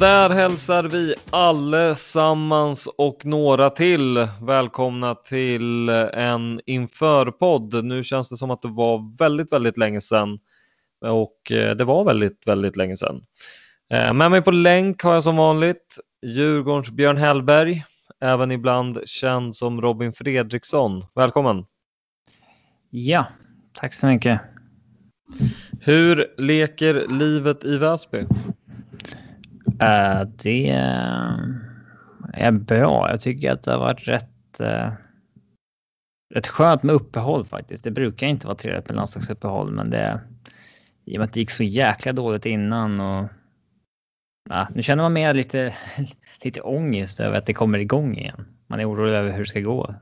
Och där hälsar vi allesammans och några till välkomna till en införpodd. Nu känns det som att det var väldigt, väldigt länge sedan och eh, det var väldigt, väldigt länge sedan. Eh, med mig på länk har jag som vanligt Djurgårdens Björn Hellberg, även ibland känd som Robin Fredriksson. Välkommen! Ja, tack så mycket. Hur leker livet i Väsby? Uh, det eh, är bra. Jag tycker att det har varit rätt, uh, rätt skönt med uppehåll faktiskt. Det brukar inte vara trevligt med landslagsuppehåll, men det i och med att det gick så jäkla dåligt innan och uh, nu känner man mer lite, lite ångest över att det kommer igång igen. Man är orolig över hur det ska gå.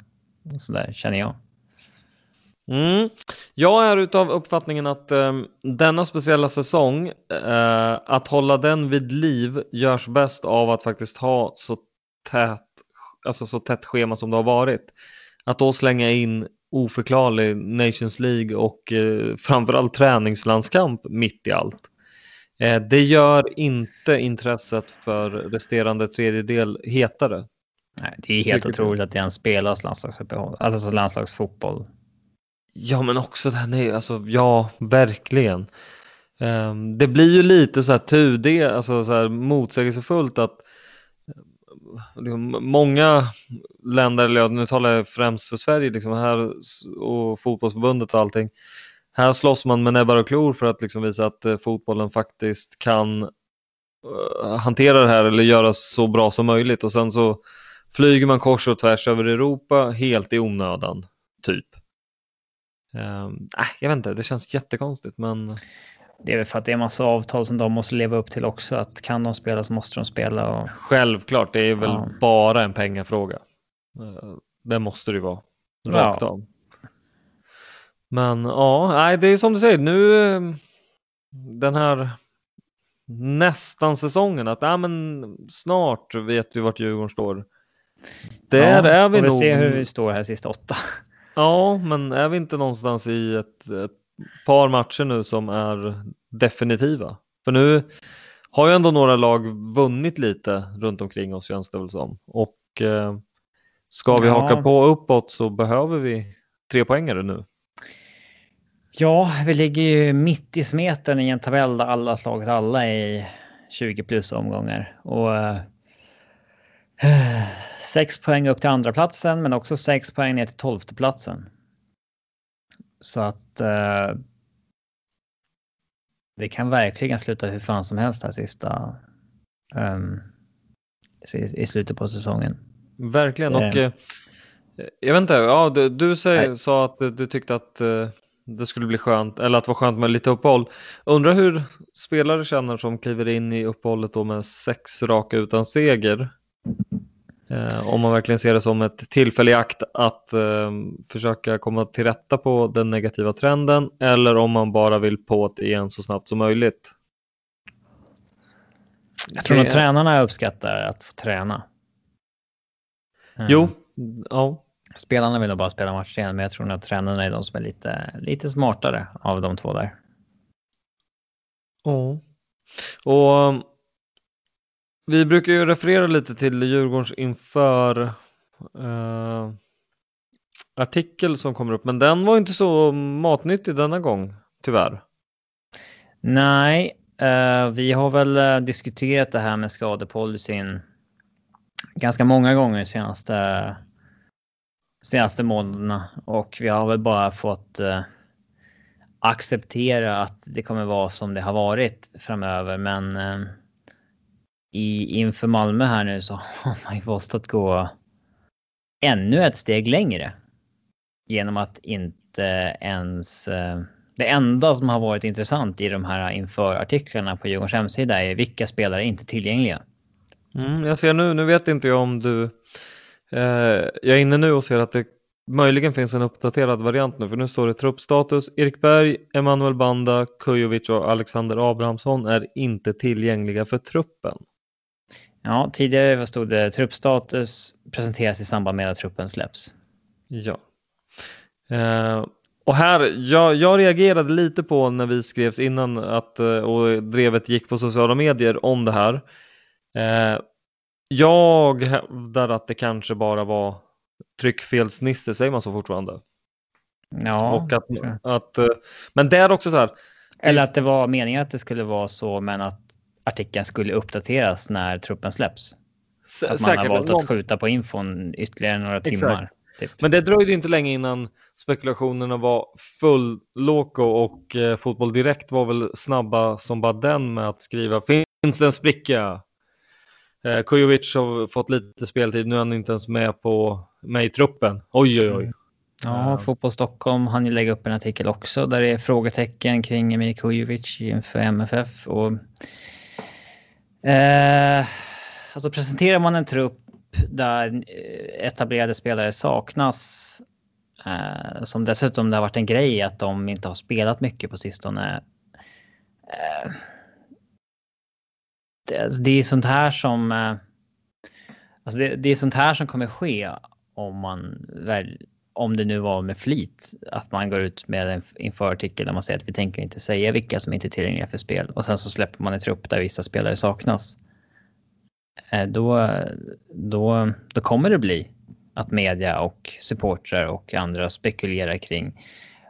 Så där känner jag. Mm. Jag är utav uppfattningen att eh, denna speciella säsong, eh, att hålla den vid liv görs bäst av att faktiskt ha så tätt, alltså så tätt schema som det har varit. Att då slänga in oförklarlig Nations League och eh, framförallt träningslandskamp mitt i allt. Eh, det gör inte intresset för resterande tredjedel hetare. Nej, det är helt Tycker otroligt du? att det ens spelas landslagsuppehåll, alltså landslagsfotboll Ja, men också den är alltså ja, verkligen. Um, det blir ju lite så här tudel, alltså så här motsägelsefullt att eh, liksom, många länder, eller nu talar jag främst för Sverige, liksom här och fotbollsförbundet och allting. Här slåss man med näbbar och klor för att liksom visa att uh, fotbollen faktiskt kan uh, hantera det här eller göra så bra som möjligt och sen så flyger man kors och tvärs över Europa helt i onödan, typ. Uh, jag vet inte, det känns jättekonstigt men... Det är väl för att det är en massa avtal som de måste leva upp till också. Att kan de spela så måste de spela. Och... Självklart, det är väl ja. bara en pengafråga. Uh, det måste det ju vara. Rakt ja. av. Men ja, nej, det är som du säger nu. Ehm, den här nästan säsongen att nej, men snart vet vi vart Djurgården står. Där ja, är vi, nog. Vi se hur vi står här sista åtta. Ja, men är vi inte någonstans i ett, ett par matcher nu som är definitiva? För nu har ju ändå några lag vunnit lite runt omkring oss känns det väl som. Och eh, ska vi ja. haka på uppåt så behöver vi tre poängare nu. Ja, vi ligger ju mitt i smeten i en tabell där alla slagit alla i 20 plus omgångar. Och äh, sex poäng upp till andra platsen men också sex poäng ner till tolfte platsen. Så att uh, det kan verkligen sluta hur fan som helst här sista um, i, i, slutet på säsongen. Verkligen och uh, jag vet inte, ja, du, du säger, sa att du tyckte att uh, det skulle bli skönt, eller att det var skönt med lite uppehåll. Undrar hur spelare känner som kliver in i uppehållet då med sex raka utan seger. Eh, om man verkligen ser det som ett tillfälle i akt att eh, försöka komma till rätta på den negativa trenden eller om man bara vill på det igen så snabbt som möjligt. Jag tror det... att tränarna uppskattar att få träna. Jo, mm. ja. Spelarna vill nog bara spela match igen, men jag tror att tränarna är de som är lite, lite smartare av de två där. Ja. Och vi brukar ju referera lite till Djurgårdens inför eh, artikel som kommer upp, men den var inte så matnyttig denna gång, tyvärr. Nej, eh, vi har väl eh, diskuterat det här med skadepolicyn ganska många gånger senaste senaste månaderna och vi har väl bara fått eh, acceptera att det kommer vara som det har varit framöver. Men eh, i, inför Malmö här nu så har man ju valt att gå ännu ett steg längre. Genom att inte ens... Eh, det enda som har varit intressant i de här inför-artiklarna på Djurgårdens hemsida är vilka spelare är inte tillgängliga. Mm, jag ser nu, nu vet inte jag om du Eh, jag är inne nu och ser att det möjligen finns en uppdaterad variant nu, för nu står det truppstatus. Erik Berg, Emanuel Banda, Kujovic och Alexander Abrahamsson är inte tillgängliga för truppen. Ja, tidigare stod det truppstatus presenteras i samband med att truppen släpps. Ja. Eh, och här, jag, jag, reagerade lite på när vi skrevs innan att, eh, och drevet gick på sociala medier om det här. Eh, jag hävdar att det kanske bara var tryckfelsnisse, säger man så fortfarande? Ja. Och att, att, men det är också så här. Eller att det var meningen att det skulle vara så, men att artikeln skulle uppdateras när truppen släpps. att man säkert, har valt att skjuta på infon ytterligare några timmar. Typ. Men det dröjde inte länge innan spekulationerna var full loco och eh, Fotboll Direkt var väl snabba som bara den med att skriva finns det en spricka? Eh, Kujovic har fått lite speltid, nu är han inte ens med, på, med i truppen. Oj, oj, oj. Mm. Ja, uh, Fotboll Stockholm han ju lägga upp en artikel också där det är frågetecken kring Emir Kujovic inför MFF. Och, eh, alltså presenterar man en trupp där eh, etablerade spelare saknas, eh, som dessutom det har varit en grej att de inte har spelat mycket på sistone. Eh, det, alltså det är sånt här som... Eh, alltså det, det, är sånt här som kommer ske om man väl, om det nu var med flit, att man går ut med en införartikel där man säger att vi tänker inte säga vilka som inte är tillgängliga för spel och sen så släpper man en trupp där vissa spelare saknas. Eh, då, då, då kommer det bli att media och supportrar och andra spekulerar kring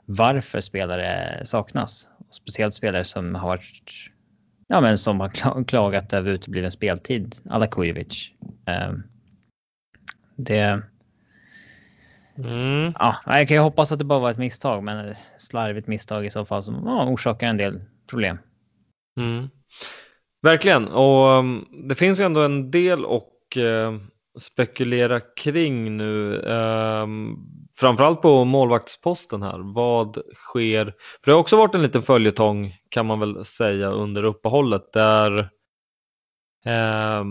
varför spelare saknas. Speciellt spelare som har varit ja, men som har klagat över utebliven speltid, alla Kujovic. Eh, det... Mm. Ja, jag kan ju hoppas att det bara var ett misstag, men slarvigt misstag i så fall som ja, orsakar en del problem. Mm. Verkligen, och um, det finns ju ändå en del och uh, spekulera kring nu. Um, framförallt på målvaktsposten här. Vad sker? För det har också varit en liten följetong kan man väl säga under uppehållet där eh,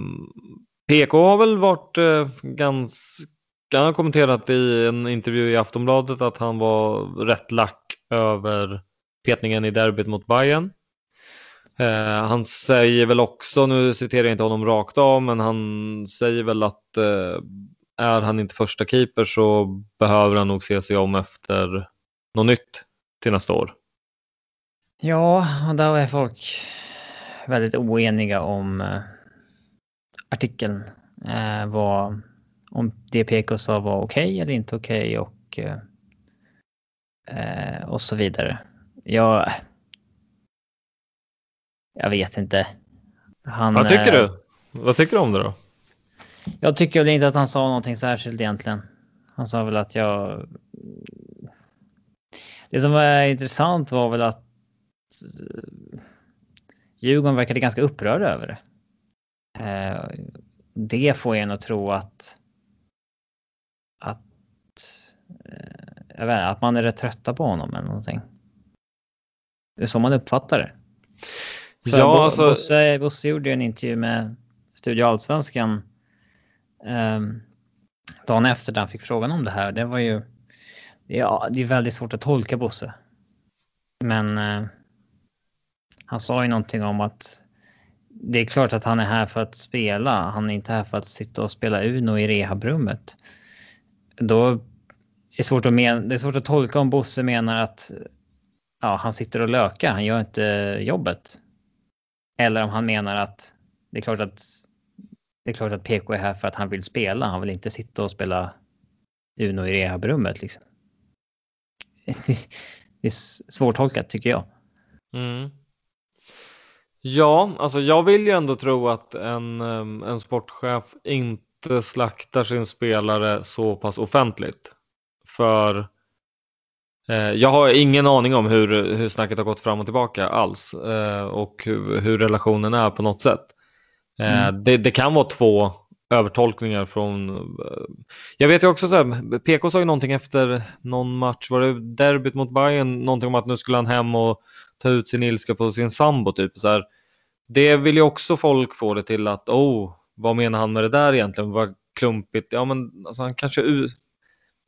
PK har väl varit eh, ganska han har kommenterat i en intervju i Aftonbladet att han var rätt lack över petningen i derbyt mot Bayern. Eh, han säger väl också, nu citerar jag inte honom rakt av, men han säger väl att eh, är han inte första keeper så behöver han nog se sig om efter något nytt till nästa år. Ja, och där är folk väldigt oeniga om eh, artikeln. Eh, vad, om det PK sa var okej okay eller inte okej okay och, eh, eh, och så vidare. Jag, jag vet inte. Han, Vad tycker du? Vad tycker du om det då? Jag tycker väl inte att han sa någonting särskilt egentligen. Han sa väl att jag... Det som var intressant var väl att eh, Djurgården verkade ganska upprörda över det. Eh, det får en att tro att att, eh, jag vet, att man är rätt trötta på honom eller någonting. Det är så man uppfattar det. För ja, alltså... Bosse, Bosse gjorde en intervju med Studio Allsvenskan um, dagen efter när han fick frågan om det här. Det var ju... Ja, det är väldigt svårt att tolka Bosse. Men uh, han sa ju någonting om att det är klart att han är här för att spela. Han är inte här för att sitta och spela Uno i rehabrummet. Då är det svårt att, men, det är svårt att tolka om Bosse menar att ja, han sitter och lökar, han gör inte jobbet. Eller om han menar att det är klart att det är klart att PK är här för att han vill spela. Han vill inte sitta och spela Uno i rehabrummet liksom. Det är svårtolkat tycker jag. Mm. Ja, alltså jag vill ju ändå tro att en, en sportchef inte slaktar sin spelare så pass offentligt. För Eh, jag har ingen aning om hur, hur snacket har gått fram och tillbaka alls eh, och hur, hur relationen är på något sätt. Eh, mm. Det, det, kan vara två övertolkningar från... Jag vet ju också så här, PK sa ju någonting efter någon match, var det derbyt mot Bayern, någonting om att nu skulle han hem och ta ut sin ilska på sin sambo typ. Så här. Det vill ju också folk få det till att, oh, vad menar han med det där egentligen? Vad klumpigt. Ja, men alltså, han kanske...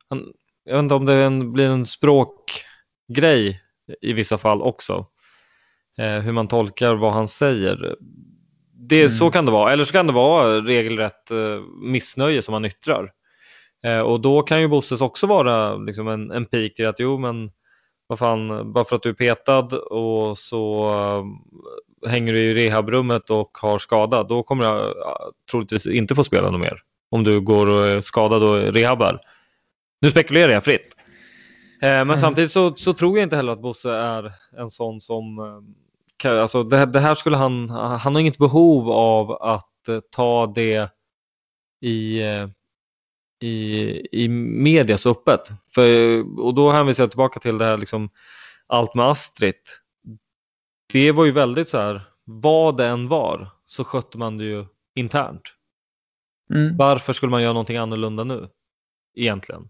Han, jag vet inte om det en, blir en språkgrej i vissa fall också. Eh, hur man tolkar vad han säger. Det, mm. Så kan det vara, eller så kan det vara regelrätt eh, missnöje som han yttrar. Eh, och då kan ju Bosses också vara liksom en, en pik till att jo men vad fan, bara för att du är petad och så uh, hänger du i rehabrummet och har skada, då kommer jag uh, troligtvis inte få spela något mer. Om du går och är skadad och rehabbar. Nu spekulerar jag fritt. Eh, men mm. samtidigt så, så, tror jag inte heller att Bosse är en sån som eh, alltså det, det, här skulle han, han har inget behov av att eh, ta det i, i, i media så öppet. För, och då hänvisar jag tillbaka till det här liksom, allt med Astrid. Det var ju väldigt så här, vad det än var så skötte man det ju internt. Mm. Varför skulle man göra någonting annorlunda nu? Egentligen.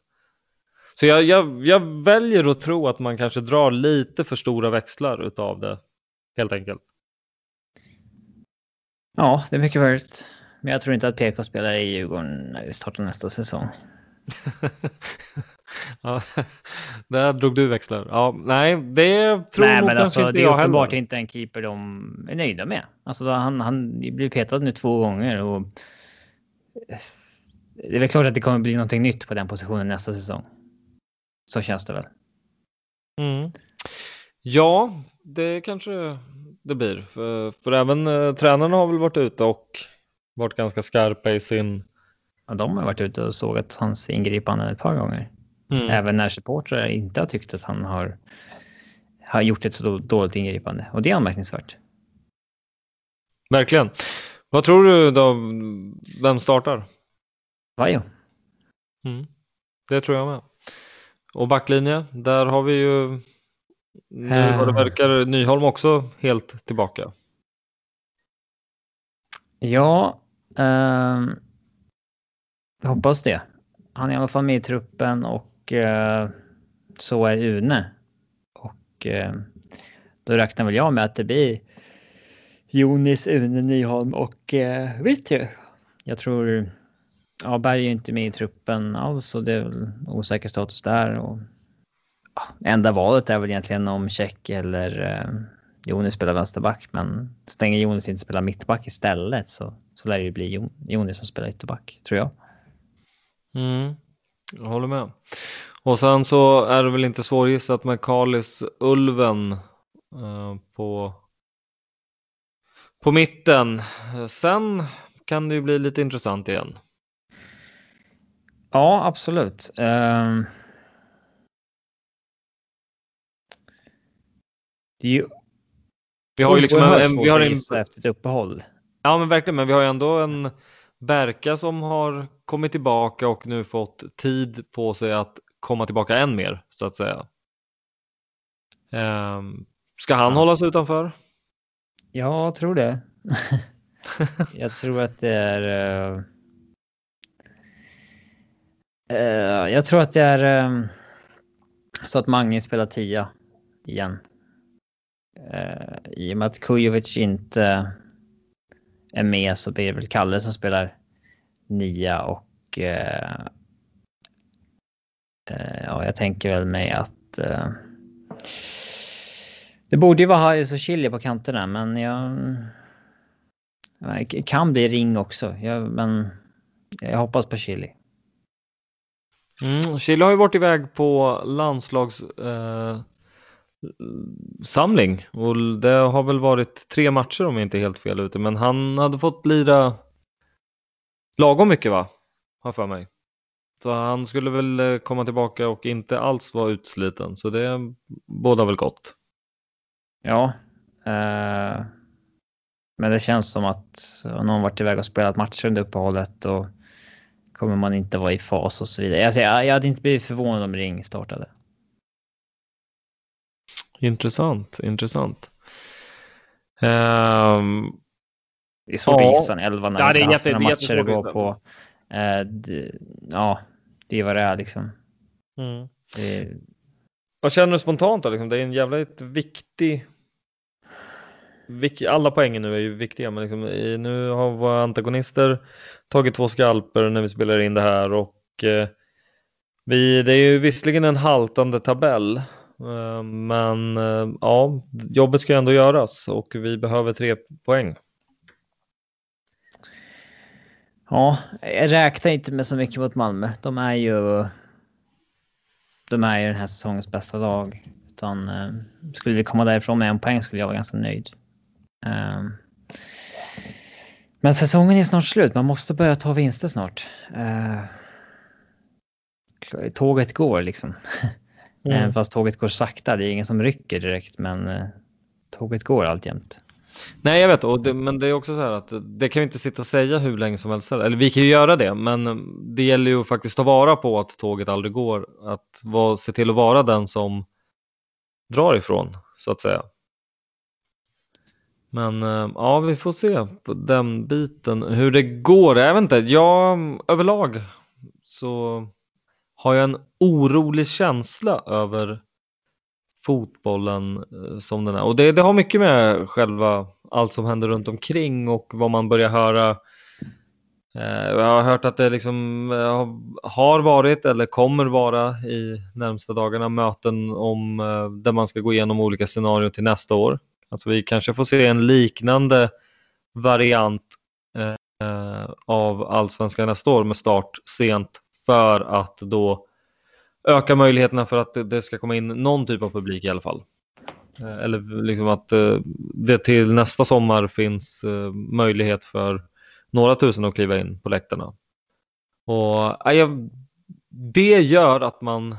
Så jag, jag, jag, väljer att tro att man kanske drar lite för stora växlar utav det helt enkelt. Ja, det är mycket möjligt. Men jag tror inte att PK spelar i Djurgården när vi startar nästa säsong. ja, där drog du växlar. Ja, nej, det tror nej, men alltså, inte Det är uppenbart inte en keeper de är nöjda med. Alltså, han, han blir petad nu två gånger och det är väl klart att det kommer bli någonting nytt på den positionen nästa säsong. Så känns det väl. Mm. Ja, det kanske det blir. För, för även eh, tränarna har väl varit ute och varit ganska skarpa i sin... Ja, de har varit ute och sågat hans ingripande ett par gånger. Mm. Även när supportrar inte har tyckt att han har, har gjort ett så dåligt ingripande. Och det är anmärkningsvärt. Verkligen. Vad tror du då? Vem startar? Vajo. Mm. Det tror jag med. Och backlinje, där har vi ju nu vad det eh. verkar Nyholm också helt tillbaka. Ja, eh, jag hoppas det. Han är i alla fall med i truppen och eh, så är Une. Och eh, då räknar väl jag med att det blir Jonis, Une, Nyholm och eh, Vittry. Jag tror ja, Berg är inte med i truppen alls och det är väl osäker status där. Och, ja, enda valet är väl egentligen om Tjeck eller eh, Jonis spelar vänsterback. Men stänger Jonis inte spelar mittback istället så, så lär det ju bli Jonis som spelar ytterback, tror jag. Mm, jag håller med. Och sen så är det väl inte svårgissat med Kalis Ulven uh, på, på mitten. Sen kan det ju bli lite intressant igen. Ja, absolut. Um... Det är ju vi har ju liksom en, en, vi har en... efter ett uppehåll. Ja, men verkligen. Men vi har ju ändå en Berka som har kommit tillbaka och nu fått tid på sig att komma tillbaka än mer så att säga. Um, ska han ja. hållas utanför? Jag tror det. jag tror att det är... Uh, uh, jag tror att det är um, så att Mange spelar tia igen. Eh, I och med att Kujovic inte är med så blir det väl Kalle som spelar nia och eh, eh, ja, jag tänker väl mig att eh, det borde ju vara Harris och Chili på kanterna, men jag... Det kan bli ring också, jag, men jag hoppas på Chili. Mm, Chile har ju varit iväg på landslags... eh, samling och det har väl varit tre matcher om jag inte är helt fel ute, men han hade fått lira lagom mycket va? Har för mig. Så han skulle väl eh, komma tillbaka och inte alls vara utsliten, så det båda väl gott. Ja. Eh, men det känns som att någon varit iväg och spelat matcher under uppehållet och kommer man inte vara i fas och så vidare. Alltså, jag, jag hade inte blivit förvånad om Ring startade. Intressant, intressant. Um, det är svårt ja. att gissa en elva när ja, det är jätte, några matcher att gå på. Uh, det, ja, det är vad det är liksom. Mm. Det, vad känner du spontant då? Liksom? Det är en jävligt viktig... Alla poängen nu är ju viktiga, men liksom, nu har våra antagonister tagit två skalper när vi spelar in det här och eh, vi, det är ju visserligen en haltande tabell, eh, Eh, men eh, ja, jobbet ska ändå göras och vi behöver tre poäng. Ja, jag räknar inte med så mycket mot Malmö. De är ju de är ju den här säsongens bästa lag. Utan eh, skulle vi komma därifrån med en poäng skulle jag vara ganska nöjd. Eh, men säsongen är snart slut. Man måste börja ta vinster snart. Tåget går liksom. Mm. Fast tåget går sakta. Det är ingen som rycker direkt, men eh, tåget går alltjämt. Nej, jag vet, och det, men det är också så här att det kan vi inte sitta och säga hur länge som helst. Eller vi kan ju göra det, men det gäller ju faktiskt ta vara på att tåget aldrig går. Att var, se till att vara den som drar ifrån, så att säga. Men eh, ja, vi får se på den biten hur det går. Jag vet inte, jag överlag så har jag en orolig känsla över fotbollen eh, som den är. Och det, det har mycket med själva allt som händer runt omkring och vad man börjar höra. Eh, jag har hört att det liksom eh, har varit eller kommer vara i närmsta dagarna möten om eh, där man ska gå igenom olika scenarier till nästa år. Alltså vi kanske får se en liknande variant av allsvenskan nästa år med start sent för att då öka möjligheterna för att det ska komma in någon typ av publik i alla fall. Eh, eller liksom att eh, det till nästa sommar finns eh, möjlighet för några tusen att kliva in på läktarna. Och det gör att man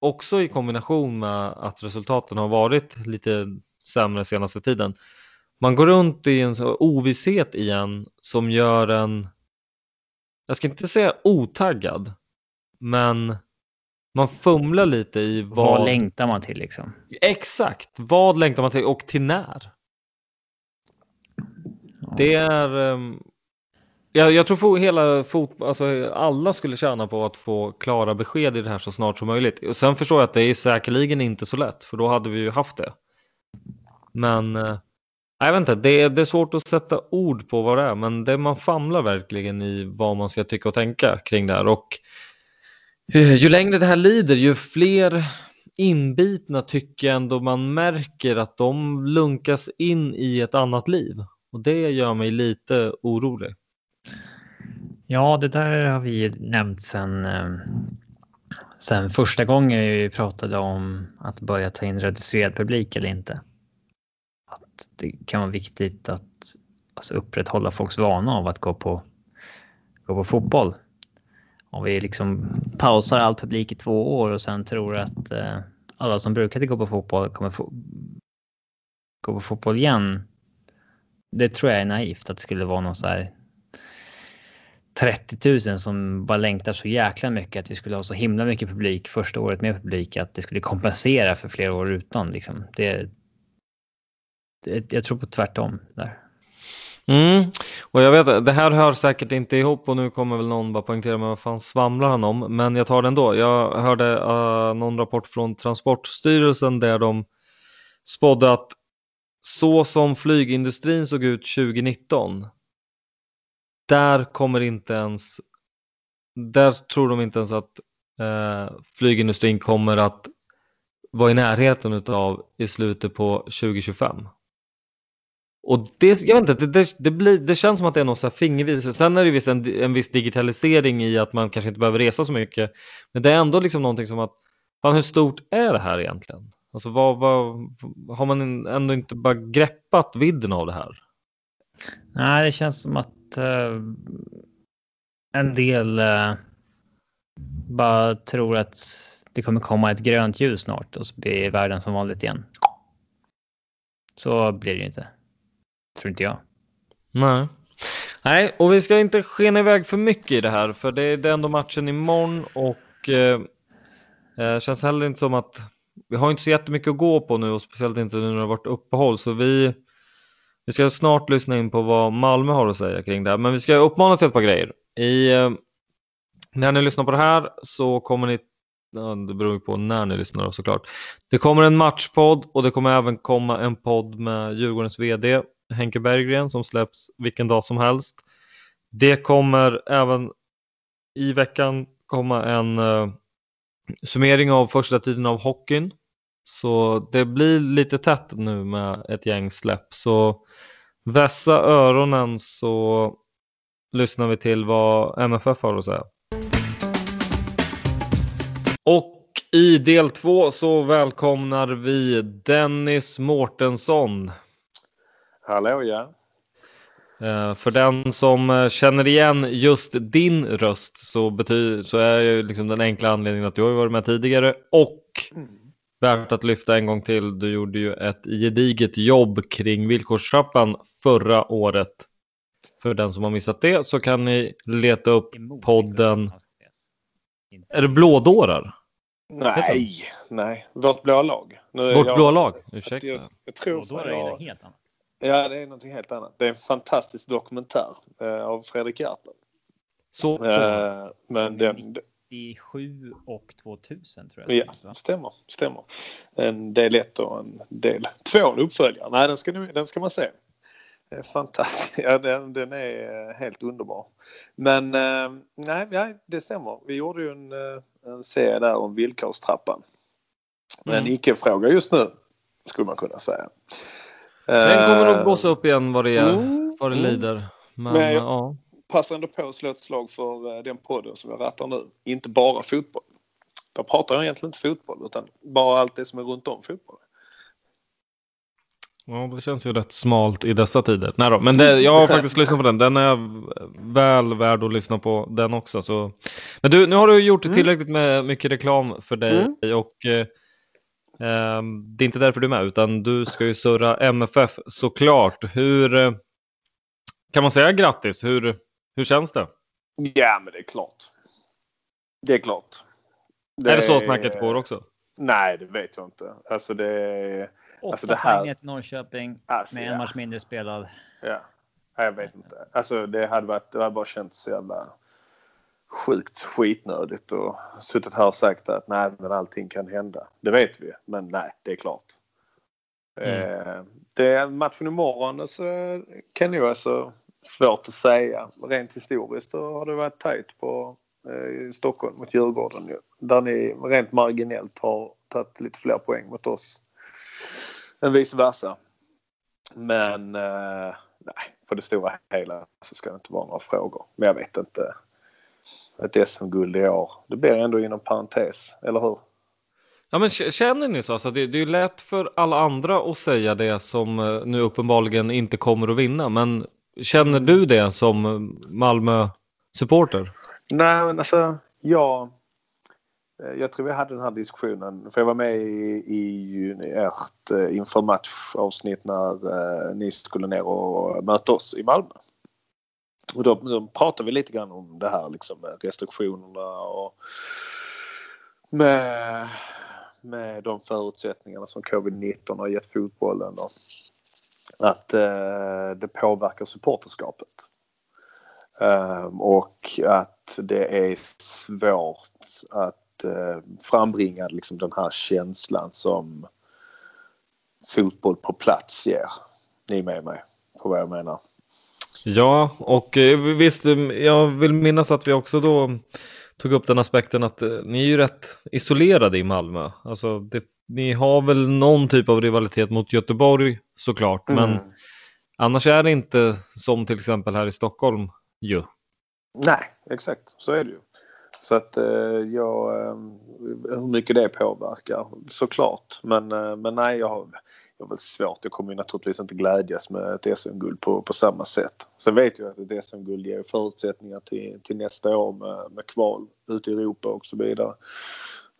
också i kombination med att resultaten har varit lite sämre senaste tiden. Man går runt i en ovisshet igen som gör en, jag ska inte säga otaggad, men man fumlar lite i vad... Vad längtar man till liksom? Exakt, vad längtar man till och till när? Ja. Det är... Um... Jag, jag tror hela fot, alltså alla skulle tjäna på att få klara besked i det här så snart som möjligt. Och sen förstår jag att det är säkerligen inte så lätt, för då hade vi ju haft det. Men jag vet inte, det är, det är svårt att sätta ord på vad det är, men det man famlar verkligen i vad man ska tycka och tänka kring det här. Och eh, ju längre det här lider, ju fler inbitna tycker jag ändå man märker att de lunkas in i ett annat liv. Och det gör mig lite orolig. Ja, det där har vi nämnt sen, eh, sen första gången vi pratade om att börja ta in reducerad publik eller inte. Att det kan vara viktigt att alltså, upprätthålla folks vana av att gå på, gå på fotboll om vi liksom pausar all publik i två år och sen tror att eh, alla som brukade gå på fotboll kommer få gå på fotboll igen. Det tror jag är naivt att det skulle vara någon så här 30 000 som bara längtar så jäkla mycket att vi skulle ha så himla mycket publik första året med publik att det skulle kompensera för flera år utan. Liksom. Det, det, Eh, jag tror på tvärtom där. Mm. Och jag vet, det här hör säkert inte ihop och nu kommer väl någon bara poängtera men vad fan svamlar han om? Men jag tar det ändå. Jag hörde uh, någon rapport från Transportstyrelsen där de spådde att så som flygindustrin såg ut 2019 där kommer inte ens där tror de inte ens att uh, flygindustrin kommer att vara i närheten av i slutet på 2025. Och det, jag vet inte, det, det, det, blir, det känns som att det är någon så fingervis. Sen är det visst en, en viss digitalisering i att man kanske inte behöver resa så mycket. Men det är ändå liksom någonting som att, fan hur stort är det här egentligen? Alltså vad, vad, har man ändå inte bara greppat vidden av det här? Nej, det känns som att uh, en del uh, bara tror att det kommer komma ett grönt ljus snart och så blir världen som vanligt igen. Så blir det ju inte. Tror inte jag. Nej. Nej, och vi ska inte skena iväg för mycket i det här, för det är ändå matchen imorgon och eh, eh, känns heller inte som att vi har inte så jättemycket att gå på nu och speciellt inte nu när det har varit uppehåll, så vi, vi ska snart lyssna in på vad Malmö har att säga kring det här, men vi ska uppmana till ett par grejer. I, eh, när ni lyssnar på det här så kommer ni det beror på när ni lyssnar såklart. Det kommer en matchpodd och det kommer även komma en podd med Djurgårdens VD Henke Berggren som släpps vilken dag som helst. Det kommer även i veckan komma en uh, summering av första tiden av hockeyn. Så det blir lite tätt nu med ett gäng släpp. Så vässa öronen så lyssnar vi till vad MFF har att säga. Och i del två så välkomnar vi Dennis Mårtensson. Hallå ja. Uh, för den som uh, känner igen just din röst så, bety- så är ju liksom den enkla anledningen att du har varit med tidigare och värt att lyfta en gång till. Du gjorde ju ett gediget jobb kring villkorstrappan förra året. För den som har missat det så kan ni leta upp podden. Är det blådårar? Nej, nej, vårt blå lag. Nu Vårt jag, blå lag, ursäkta. Jag, jag tror blådårar är det helt annat. Ja, det är någonting helt annat. Det är en fantastisk dokumentär eh, av Fredrik Järpen. Så. Eh, men den, 97 och 2000 tror jag. Ja, stämmer. stämmer. En del 1 och en del 2, en uppföljare. Nej, den ska, den ska man se. Fantastisk. Ja, den, den är eh, helt underbar. Men eh, nej, ja, det stämmer. Vi gjorde ju en, eh, en serie där om villkorstrappan. Men mm. icke-fråga just nu, skulle man kunna säga. Den kommer nog blåsa upp igen vad det, är, mm, vad det mm. lider. Men, Men jag ja. passar ändå på att slå ett slag för eh, den podden som jag rattar nu. Inte bara fotboll. Då pratar jag egentligen inte fotboll utan bara allt det som är runt om fotboll. Ja, det känns ju rätt smalt i dessa tider. Nej då, men det, jag har faktiskt lyssnat på den. Den är väl värd att lyssna på den också. Så. Men du, nu har du gjort mm. tillräckligt med mycket reklam för dig mm. och eh, det är inte därför du är med, utan du ska ju surra MFF såklart. Hur eh, kan man säga grattis? Hur, hur känns det? Ja, men det är klart. Det är klart. Det är det så snacket går också? Nej, det vet jag inte. Alltså det... Åtta alltså det här... poäng till Norrköping alltså, med en ja. match mindre spelad. Ja, jag vet inte. Alltså det hade varit, det hade bara känts så jävla sjukt skitnödigt och suttit här och sagt att nej, men allting kan hända. Det vet vi, men nej, det är klart. Mm. Eh, det är matchen imorgon så kan ju alltså svårt att säga. Rent historiskt så har det varit tajt på eh, i Stockholm mot Djurgården ju. Där ni rent marginellt har tagit lite fler poäng mot oss än vice versa. Men eh, nej, på det stora hela så ska det inte vara några frågor. Men jag vet inte ett SM-guld i år. Det blir ändå inom parentes, eller hur? Ja, men känner ni så? Alltså, det, det är ju lätt för alla andra att säga det som eh, nu uppenbarligen inte kommer att vinna. Men känner du det som Malmö-supporter? Nej, men alltså jag, eh, jag tror vi hade den här diskussionen, för jag var med i, i ert eh, inför matchavsnitt när eh, ni skulle ner och möta oss i Malmö. Och då, då pratar vi lite grann om det här liksom med restriktionerna och med, med de förutsättningarna som covid-19 har gett fotbollen. Och att eh, det påverkar supporterskapet. Um, och att det är svårt att uh, frambringa liksom den här känslan som fotboll på plats ger. Ni med mig på vad jag menar? Ja, och eh, visst, jag vill minnas att vi också då tog upp den aspekten att eh, ni är ju rätt isolerade i Malmö. Alltså, det, ni har väl någon typ av rivalitet mot Göteborg såklart, mm. men annars är det inte som till exempel här i Stockholm ju. Nej, exakt så är det ju. Så att eh, jag, eh, hur mycket det påverkar såklart. Men, eh, men nej, jag det var väl svårt. Jag kommer ju naturligtvis inte glädjas med ett SM-guld på, på samma sätt. Sen vet jag att ett SM-guld ger förutsättningar till, till nästa år med, med kval ute i Europa och så vidare.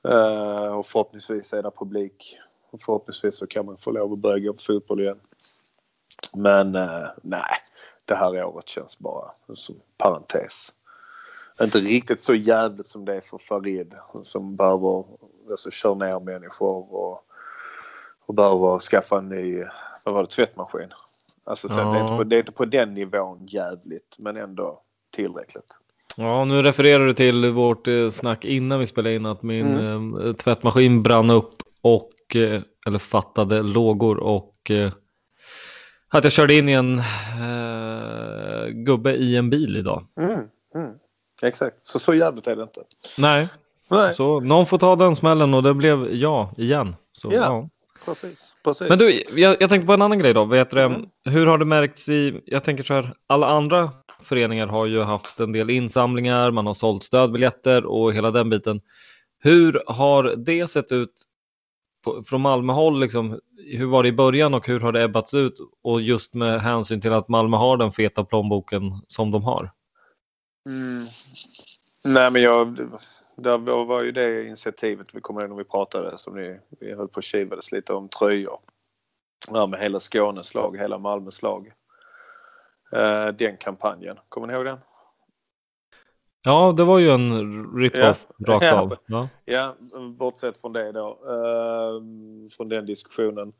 Uh, och förhoppningsvis är det publik. Och förhoppningsvis så kan man få lov att börja gå på fotboll igen. Men uh, nej, det här året känns bara som parentes. Inte riktigt så jävligt som det är för Farid som behöver alltså, köra ner människor och, och behöver skaffa en ny vad var det, tvättmaskin. Alltså, så ja. det, är inte på, det är inte på den nivån jävligt men ändå tillräckligt. Ja, nu refererar du till vårt eh, snack innan vi spelade in att min mm. eh, tvättmaskin brann upp och eh, eller fattade lågor och att jag körde in i en eh, gubbe i en bil idag. Mm, mm. Exakt, så så jävligt är det inte. Nej. Nej, så någon får ta den smällen och det blev jag igen. Så, ja, ja. Precis, precis. Men du, jag, jag tänkte på en annan grej då. Vet du, mm. Hur har det märkts i, jag tänker så här, alla andra föreningar har ju haft en del insamlingar, man har sålt stödbiljetter och hela den biten. Hur har det sett ut på, från Malmöhåll? Liksom, hur var det i början och hur har det ebbats ut? Och just med hänsyn till att Malmö har den feta plånboken som de har. Mm. Nej men jag, det var ju det initiativet vi kommer ihåg när vi pratade som ni, vi höll på och kivades lite om tröjor. Ja, med hela Skånes lag, hela Malmös lag. Uh, den kampanjen, kommer ni ihåg den? Ja, det var ju en rip-off ja, rakt ja, av. Ja. ja, bortsett från det då. Uh, från den diskussionen.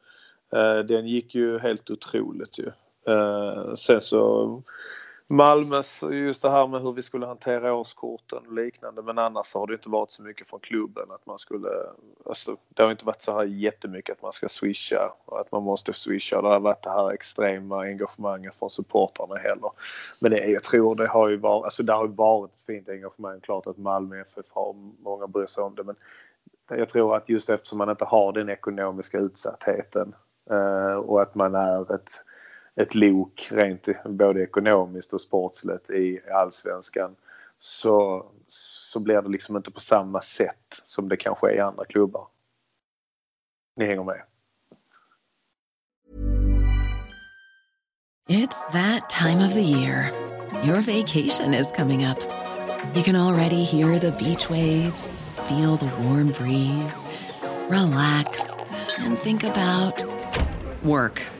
Uh, den gick ju helt otroligt ju. Uh, sen så Malmös, just det här med hur vi skulle hantera årskorten och liknande. Men annars har det inte varit så mycket från klubben att man skulle, alltså, det har inte varit så här jättemycket att man ska swisha och att man måste swisha. Det har varit det här extrema engagemanget från supportrarna heller. Men det, jag tror det har ju varit, alltså det har ju varit ett fint engagemang. Klart att Malmö FF har, många bryr sig om det men jag tror att just eftersom man inte har den ekonomiska utsattheten eh, och att man är ett ett lok rent både ekonomiskt och sportsligt i allsvenskan så, så blir det liksom inte på samma sätt som det kanske är i andra klubbar. Ni hänger med? It's that time of the year. Your vacation is coming up. You can already hear the beach waves, feel the warm breeze, relax and think about work.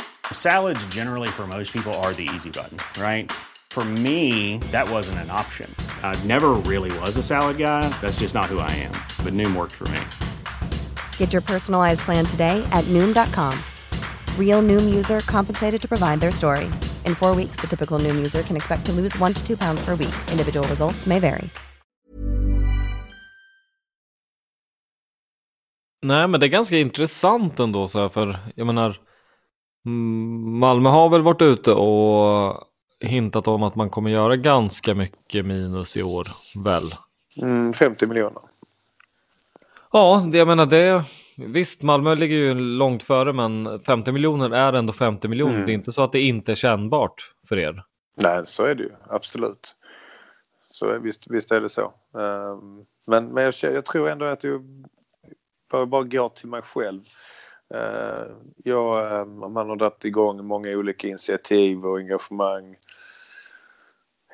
Salads, generally, for most people, are the easy button, right? For me, that wasn't an option. I never really was a salad guy. That's just not who I am. But Noom worked for me. Get your personalized plan today at Noom.com. Real Noom user compensated to provide their story. In four weeks, the typical Noom user can expect to lose one to two pounds per week. Individual results may vary. Nej, men det är ganska intressant ändå så här, för jag menar Malmö har väl varit ute och hintat om att man kommer göra ganska mycket minus i år, väl? Mm, 50 miljoner. Ja, det, jag menar det. Visst, Malmö ligger ju långt före, men 50 miljoner är ändå 50 miljoner. Mm. Det är inte så att det inte är kännbart för er. Nej, så är det ju absolut. Så visst, visst är det så. Ehm, men men jag, jag tror ändå att jag bara, bara går till mig själv. Uh, jag, ehm, man har dragit igång många olika initiativ och engagemang.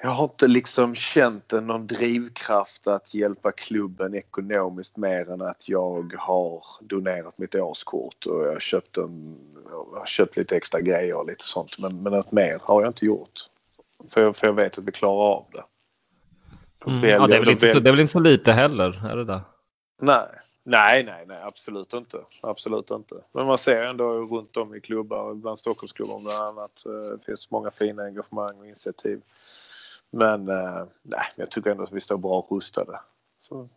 Jag har inte liksom känt någon drivkraft att hjälpa klubben ekonomiskt mer än att jag har donerat mitt årskort och jag har köpt, en, jag har köpt lite extra grejer och lite sånt. Men, men något mer har jag inte gjort. För jag, för jag vet att vi klarar av det. Mm. Ja, det, är väl inte, det är väl inte så lite heller, är det där? Nej. Nej, nej, nej, absolut inte. Absolut inte. Men man ser ändå runt om i klubbar, bland Stockholmsklubbar bland annat. eh, Det finns många fina engagemang och initiativ. Men eh, nej, jag tycker ändå att vi står bra rustade. Så,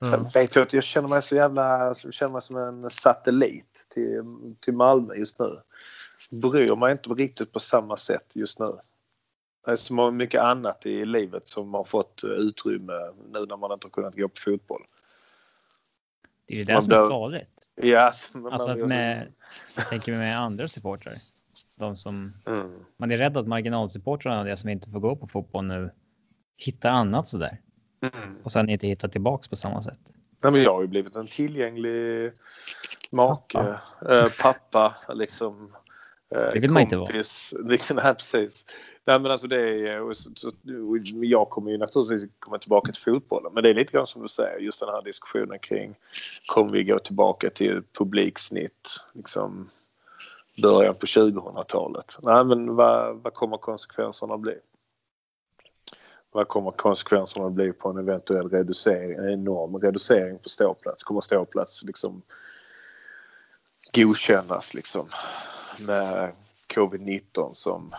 Sen Mm. vet jag att jag känner mig så jävla, jag känner mig som en satellit till, till Malmö just nu. Bryr mig inte riktigt på samma sätt just nu. Det är så mycket annat i livet som har fått eh, utrymme nu när man inte har kunnat gå på fotboll. Det är det Man som är farligt. Men Alltså att med, jag tänker med andra supportrar. De som, Mm. man är rädd att marginalsupportrarna, det som inte får gå på fotboll nu, hittar annat sådär. Mm. Och sen inte hittar tillbaks på samma sätt. Nej, men jag har ju blivit en tillgänglig make, pappa, eh, pappa liksom. Eh, Det vill man inte vara. kompis. Liksom, precis. Nej, men alltså det är, eh, och så, och jag kommer ju naturligtvis komma tillbaka till fotbollen. Men det är lite grann som du säger, just den här diskussionen kring kommer vi gå tillbaka till publiksnitt liksom början på 2000-talet? Nej, men vad, vad kommer konsekvenserna bli? Vad kommer konsekvenserna bli på en eventuell reducering, en enorm reducering på ståplats? Kommer ståplats liksom godkännas liksom med covid-19 som,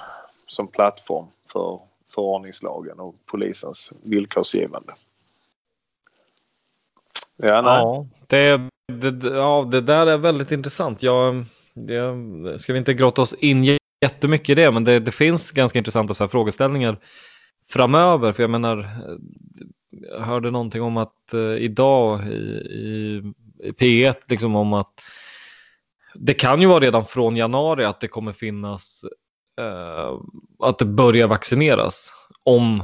som plattform för förordningslagen och polisens villkorsgivande? Ja, nej. Ja, det, det, ja, det där är väldigt intressant. Jag, det, ska vi inte grotta oss in jättemycket i det, men det, det finns ganska intressanta så här frågeställningar framöver. För jag menar, jag hörde någonting om att eh, idag i, i, i P1, liksom om att det kan ju vara redan från januari att det kommer finnas Eh, att det börjar vaccineras om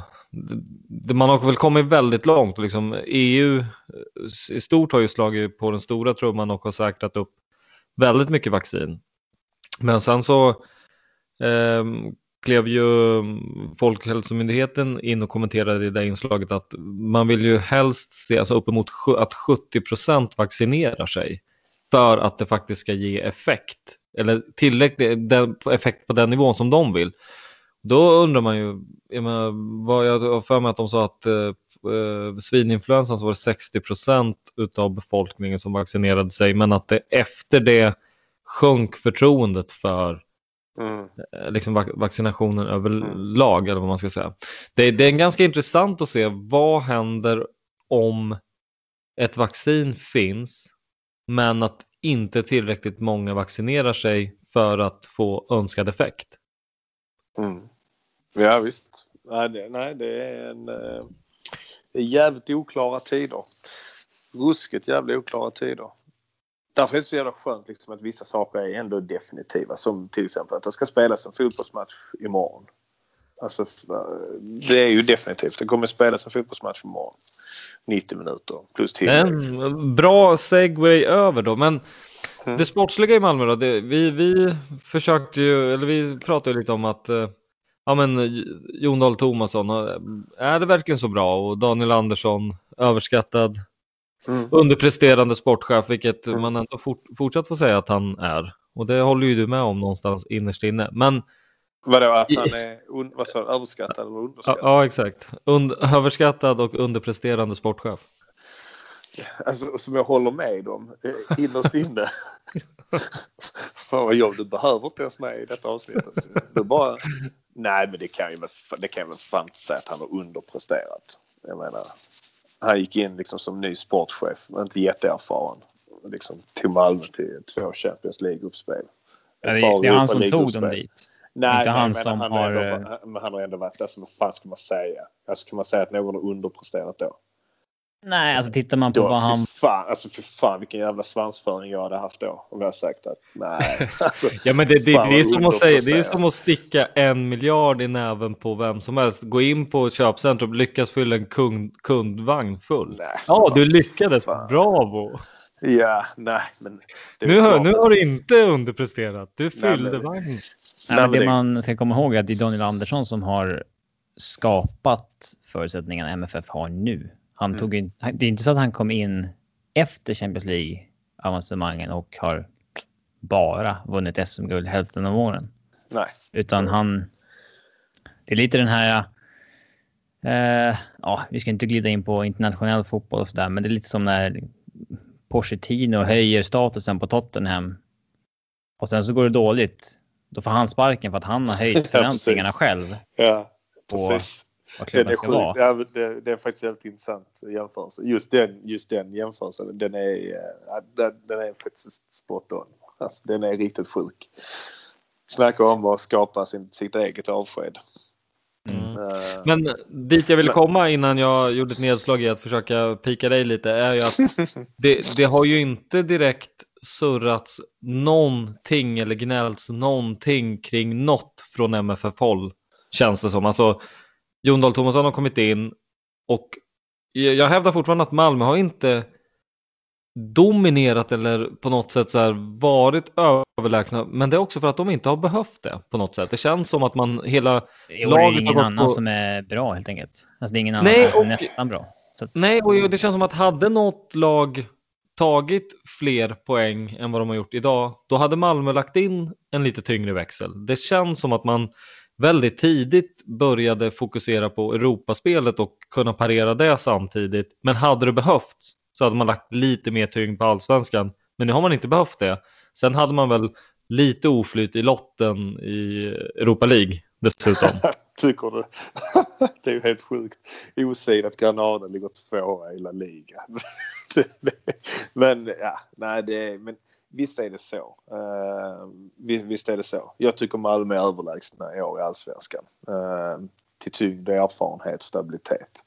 man har väl kommit väldigt långt. Liksom EU eh, i stort har ju slagit på den stora trumman och har säkrat upp väldigt mycket vaccin. Men sen så eh, klev ju Folkhälsomyndigheten in och kommenterade i det inslaget att man vill ju helst se alltså uppemot att 70 procent vaccinerar sig för att det faktiskt ska ge effekt eller tillräcklig den, effekt på den nivån som de vill. Då undrar man ju, jag, menar, vad, jag har för mig att de sa att eh, eh, svininfluensan så var det 60 procent av befolkningen som vaccinerade sig, men att det efter det sjönk förtroendet för Mm. eh, liksom vac- vaccinationen överlag, eller vad man ska säga. Det, det är ganska intressant att se vad händer om ett vaccin finns, men att inte tillräckligt många vaccinerar sig för att få önskad effekt. Mm. Ja visst. Nej det, nej, det är en eh, jävligt oklara tider. Ruskigt jävla oklara tider. Därför är det så jävla skönt liksom att vissa saker är ändå definitiva. Som till exempel att det ska spelas en fotbollsmatch imorgon. Alltså, eh, det är ju definitivt. Det kommer spelas en fotbollsmatch imorgon. 90 minuter plus tillägg. Bra segway över då, men Mm. det sportsliga i Malmö då, det, vi, vi försökte ju, eller vi pratade lite om att eh, ja men Jon Dahl Tomasson, eh, är det verkligen så bra? Och Daniel Andersson, överskattad, Mm. underpresterande sportchef, vilket Mm. man ändå fort, fortsatt får säga att han är. Och det håller ju du med om någonstans innerst inne. Men Vadå att han är un, vad sa, överskattad eller ja, underskattad? ja exakt. Und, överskattad och underpresterande sportchef. Alltså, som jag håller med om eh, innerst inne. Fan vad jobb, du behöver inte ens med i detta avsnittet. Du bara... Nej men det kan ju det kan väl fan inte säga att han har underpresterat. Jag menar, han gick in liksom som ny sportchef, men inte jätteerfaren. liksom tog Malmö till två Champions League-uppspel. Ja, det, det är han som tog dem dit. Nej, Inte han men som han, har, ändå, men han har ändå varit där. Så vad fan ska man säga? Alltså kan man säga att någon har underpresterat då? Nej, alltså tittar man på Då, vad han... fan, alltså för fan vilken jävla svansföring jag hade haft då. Om jag sagt att nej. Alltså, Ja, men det, det, det, är som att säga, det är som att sticka en miljard i näven på vem som helst. Gå in på ett köpcentrum och lyckas fylla en kund, kundvagn full. Nej, Ja, du lyckades. Fan. Bravo! Ja, nej, men. Nu, hör, nu har du inte underpresterat. Du fyllde men- vagn. Nej, det det- man ska komma ihåg är att det är Daniel Andersson som har skapat förutsättningarna MFF har nu. Han Mm. tog in, det är inte så att han kom in efter Champions League avancemangen och har bara vunnit SM-guld hälften av åren. Nej. Utan Så- han... Det är lite den här... Eh, ja, vi ska inte glida in på internationell fotboll och sådär, men det är lite som när Pochettino höjer statusen på Tottenham. Och sen så går det dåligt. Då får han sparken för att han har höjt Ja, förväntningarna precis. själv Ja, precis. vad klubben ska vara. Ja, men det, det är faktiskt jävligt intressant jämförelse. Just den, just den jämförelsen, den är, eh, ja, den, den är faktiskt spot on. Alltså, den är riktigt sjuk. Snacka om att skapa sin, sitt eget avsked. Mm. Eh, Men dit jag ville Men- komma innan jag gjorde ett nedslag i att försöka pika dig lite är ju att det, det har ju inte direkt surrats någonting eller gnällts någonting kring något från MFF-håll känns det som. Alltså Jon Dahl Tomasson har kommit in och jag hävdar fortfarande att Malmö har inte dominerat eller på något sätt så här varit överlägsna. Men det är också för att de inte har behövt det på något sätt. Det känns som att man hela är laget det har ingen annan på- som är bra helt enkelt. Alltså det är ingen annan Nej, som är och- nästan bra. Att, Nej, och det känns som att hade något lag tagit fler poäng än vad de har gjort idag, då hade Malmö lagt in en lite tyngre växel. Det känns som att man väldigt tidigt började fokusera på Europaspelet och kunna parera det samtidigt. Men hade det behövts så hade man lagt lite mer tyngd på allsvenskan. Men nu har man inte behövt det. Sen hade man väl lite oflyt i lotten i Europa League dessutom. Tycker du? det är ju helt sjukt. Osidat Granada ligger tvåa i La Liga. men ja, nej det är, men visst är det så. Uh, visst är det så. Jag tycker Malmö är överlägsna i år i allsvenskan. Uh, till tyngd, erfarenhet, stabilitet.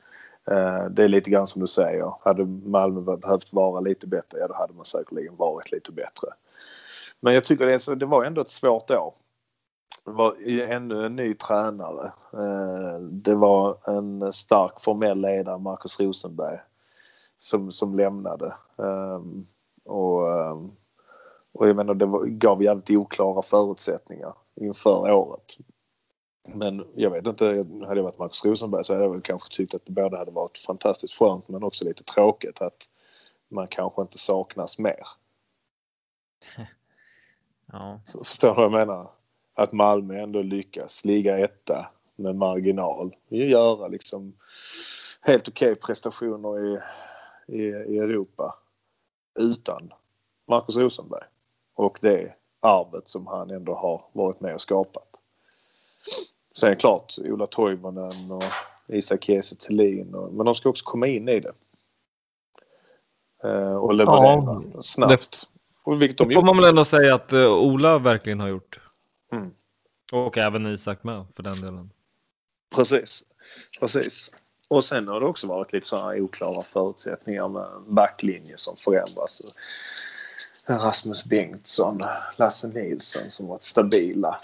Eh, det är lite grann som du säger. Hade Malmö behövt vara lite bättre, ja då hade man säkerligen varit lite bättre. Men jag tycker det, så, det var ändå ett svårt år. Det var ännu en ny tränare. Eh, det var en stark formell ledare, Marcus Rosenberg, som, som lämnade. Ehm, och, ehm, och jag menar, det var, gav jävligt oklara förutsättningar inför året. Men jag vet inte, hade jag varit Marcus Rosenberg så hade jag väl kanske tyckt att det både hade varit fantastiskt skönt men också lite tråkigt att man kanske inte saknas mer. ja. Förstår du vad jag menar? Att Malmö ändå lyckas ligga etta med marginal. Göra liksom helt okej prestationer i, i, i Europa utan Marcus Rosenberg. Och det arvet som han ändå har varit med och skapat. Sen det klart, Ola Toivonen och Isak Kiese Thelin. Och, men de ska också komma in i det. Eh, och leverera snabbt. Och vilket de Det får man väl ändå säga att eh, Ola verkligen har gjort. Mm. Och även Isak med för den delen. Precis. Precis. Och sen har det också varit lite sådana oklara förutsättningar med backlinje som förändras. Rasmus Bengtsson, Lasse Nilsson som varit stabila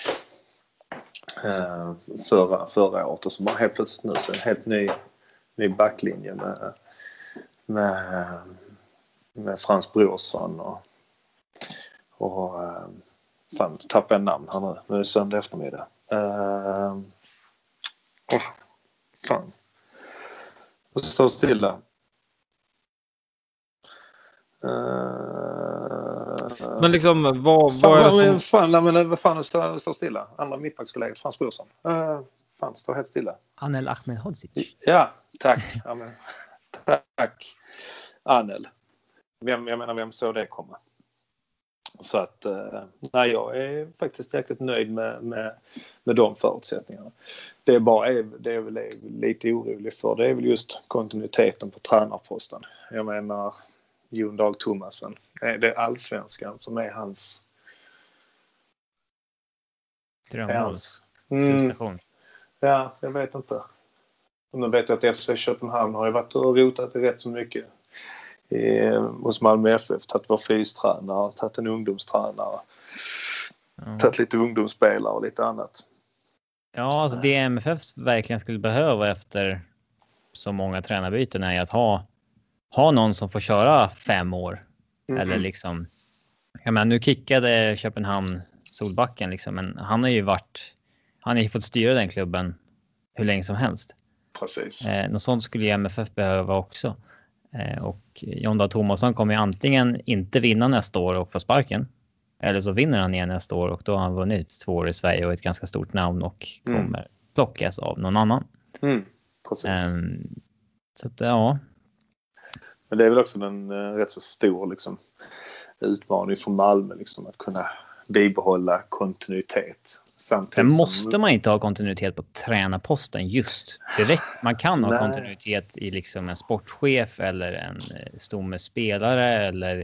Eh, förra, förra året och som har helt plötsligt nu så en helt ny, ny backlinje med, med, med Frans Brorsson och, och eh, fan, tappade jag namn här nu. Nu är det söndag eftermiddag. Uh, oh, fan. Jag står stilla. Uh, men liksom vad, vad fan, är det men, som... fan, nej, men vad fan, står, står stilla. Andra mittbackskollegat, Frans Brorsson. Uh, fan, står helt stilla. Anel Ahmedhodzic. Ja, tack. Ja, men, tack. Anel. Vem, jag menar, vem såg det komma? Så att, eh, nej, jag är faktiskt jäkligt nöjd med, med, med de förutsättningarna. Det är bara det är väl lite orolig för det är väl just kontinuiteten på tränarposten. Jag menar, Jon Dahl Tomasen. Är det allsvenskan som är hans... Drömmål. Hans... Mm, Slutstation. ja, jag vet inte. Nu vet jag att FC Köpenhamn har ju varit och rotat i rätt så mycket i, hos Malmö FF. Tagit vår fystränare, tagit en ungdomstränare, Ja. tagit lite ungdomsspelare och lite annat. Ja, alltså det MFF verkligen skulle behöva efter så många tränarbyten är att ha, ha någon som får köra fem år. Mm. Eller liksom. Jag menar, nu kickade Köpenhamn Solbacken liksom, men han har ju varit. Han har ju fått styra den klubben hur länge som helst. Precis. Eh, något sånt skulle ju MFF behöva också. Eh, och John Dahl Tomasson kommer ju antingen inte vinna nästa år och få sparken. Eller så vinner han igen nästa år och då har han vunnit två år i Sverige och ett ganska stort namn och Mm. kommer plockas av någon annan. Mm, precis. Ehm, så att ja, Men det är väl också en eh, rätt så stor liksom, utmaning för Malmö liksom, att kunna bibehålla kontinuitet. Samtidigt sen som- måste man inte ha kontinuitet på tränarposten just direkt. Man kan ha Nej. kontinuitet i liksom en sportchef eller en eh, stomme spelare eller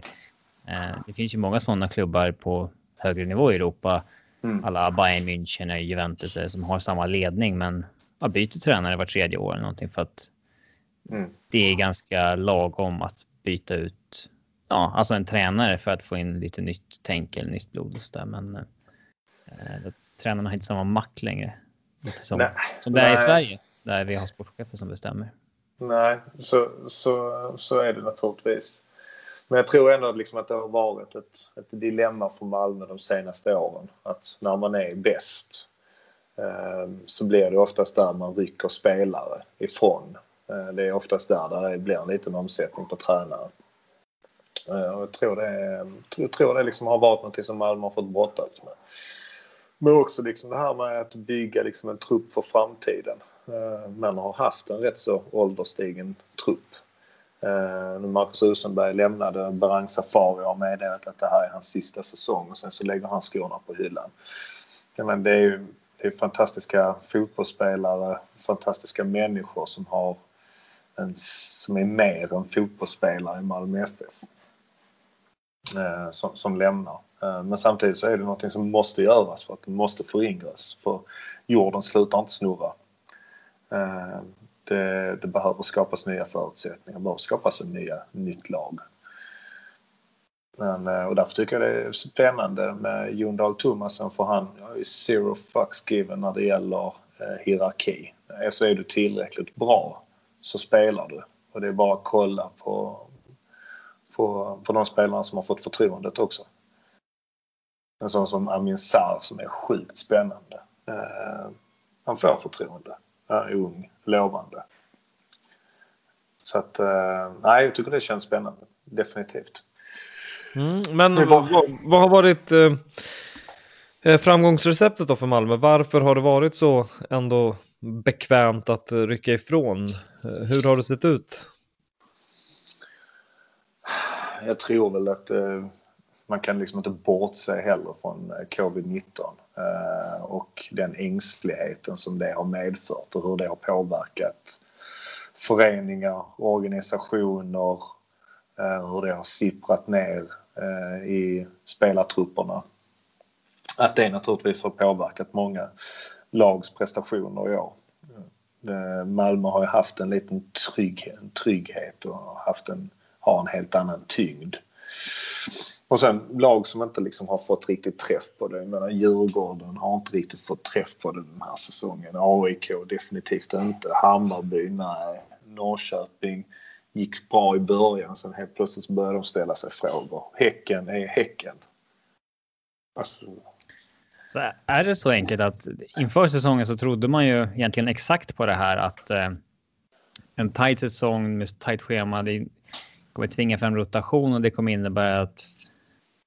eh, det finns ju många sådana klubbar på högre nivå i Europa. Mm. Alla Bayern München och Juventus som har samma ledning, men ja, byter tränare var tredje år eller någonting för att Mm. det är ganska lagom att byta ut. Ja, alltså en tränare för att få in lite nytt tänk eller nytt blod och så där. Men eh, tränarna har inte samma makt längre. Lite som, Nej. som det är i. Sverige där vi har sportchefer som bestämmer. Nej, så, så, så är det naturligtvis. Men jag tror ändå liksom att det har varit ett, ett dilemma för Malmö de senaste åren. Att när man är bäst eh, så blir det oftast där man rycker spelare ifrån. Eh, det är oftast där det blir en liten omsättning på tränare. Eh, och jag tror det, jag tror det liksom har varit något som Malmö har fått brottas med. Men också liksom det här med att bygga liksom en trupp för framtiden. Eh, man har haft en rätt så ålderstigen trupp. När Marcus Rosenberg lämnade Berang Safari har meddelat att det här är hans sista säsong och sen så lägger han skorna på hyllan. Men det är ju det är fantastiska fotbollsspelare, fantastiska människor som har en, som är mer än fotbollsspelare i Malmö FF. Eh, som, som lämnar. Eh, men samtidigt så är det någonting som måste göras för att det måste föryngras. För jorden slutar inte snurra. Eh, det, det behöver skapas nya förutsättningar, det behöver skapas en nya, nytt lag. Men, eh, och därför tycker jag det är spännande med Jon Dahl Tomasen för han är zero fucks given när det gäller eh, hierarki. Eh, så är du tillräckligt bra så spelar du. Och det är bara att kolla på, på, på de spelarna som har fått förtroendet också. En sån som Amin Sarr som är sjukt spännande. Eh, han får förtroende. Han är ung, lovande. Så att, eh, nej, jag tycker det känns spännande. Definitivt. Mm, men vad- vad har varit eh, eh, framgångsreceptet då för Malmö? Varför har det varit så ändå bekvämt att eh, rycka ifrån? Eh, hur har det sett ut? Jag tror väl att eh, man kan liksom inte bortse heller från eh, covid-19 och den ängsligheten som det har medfört och hur det har påverkat föreningar, organisationer, hur det har sipprat ner i spelartrupperna. Att det naturligtvis har påverkat många lags prestationer i år. Eh, Malmö har ju haft en liten trygghet, en trygghet och haft en, har en helt annan tyngd. Och sen lag som inte liksom har fått riktigt träff på det. Jag menar Djurgården har inte riktigt fått träff på det den här säsongen. AIK definitivt inte. Hammarby, nej. Norrköping gick bra i början. Sen helt plötsligt började de ställa sig frågor. Häcken är Häcken. Alltså, så är det så enkelt att inför säsongen så trodde man ju egentligen exakt på det här att eh, en tajt säsong med tajt schema, det kommer tvinga fram rotation och det kommer innebära att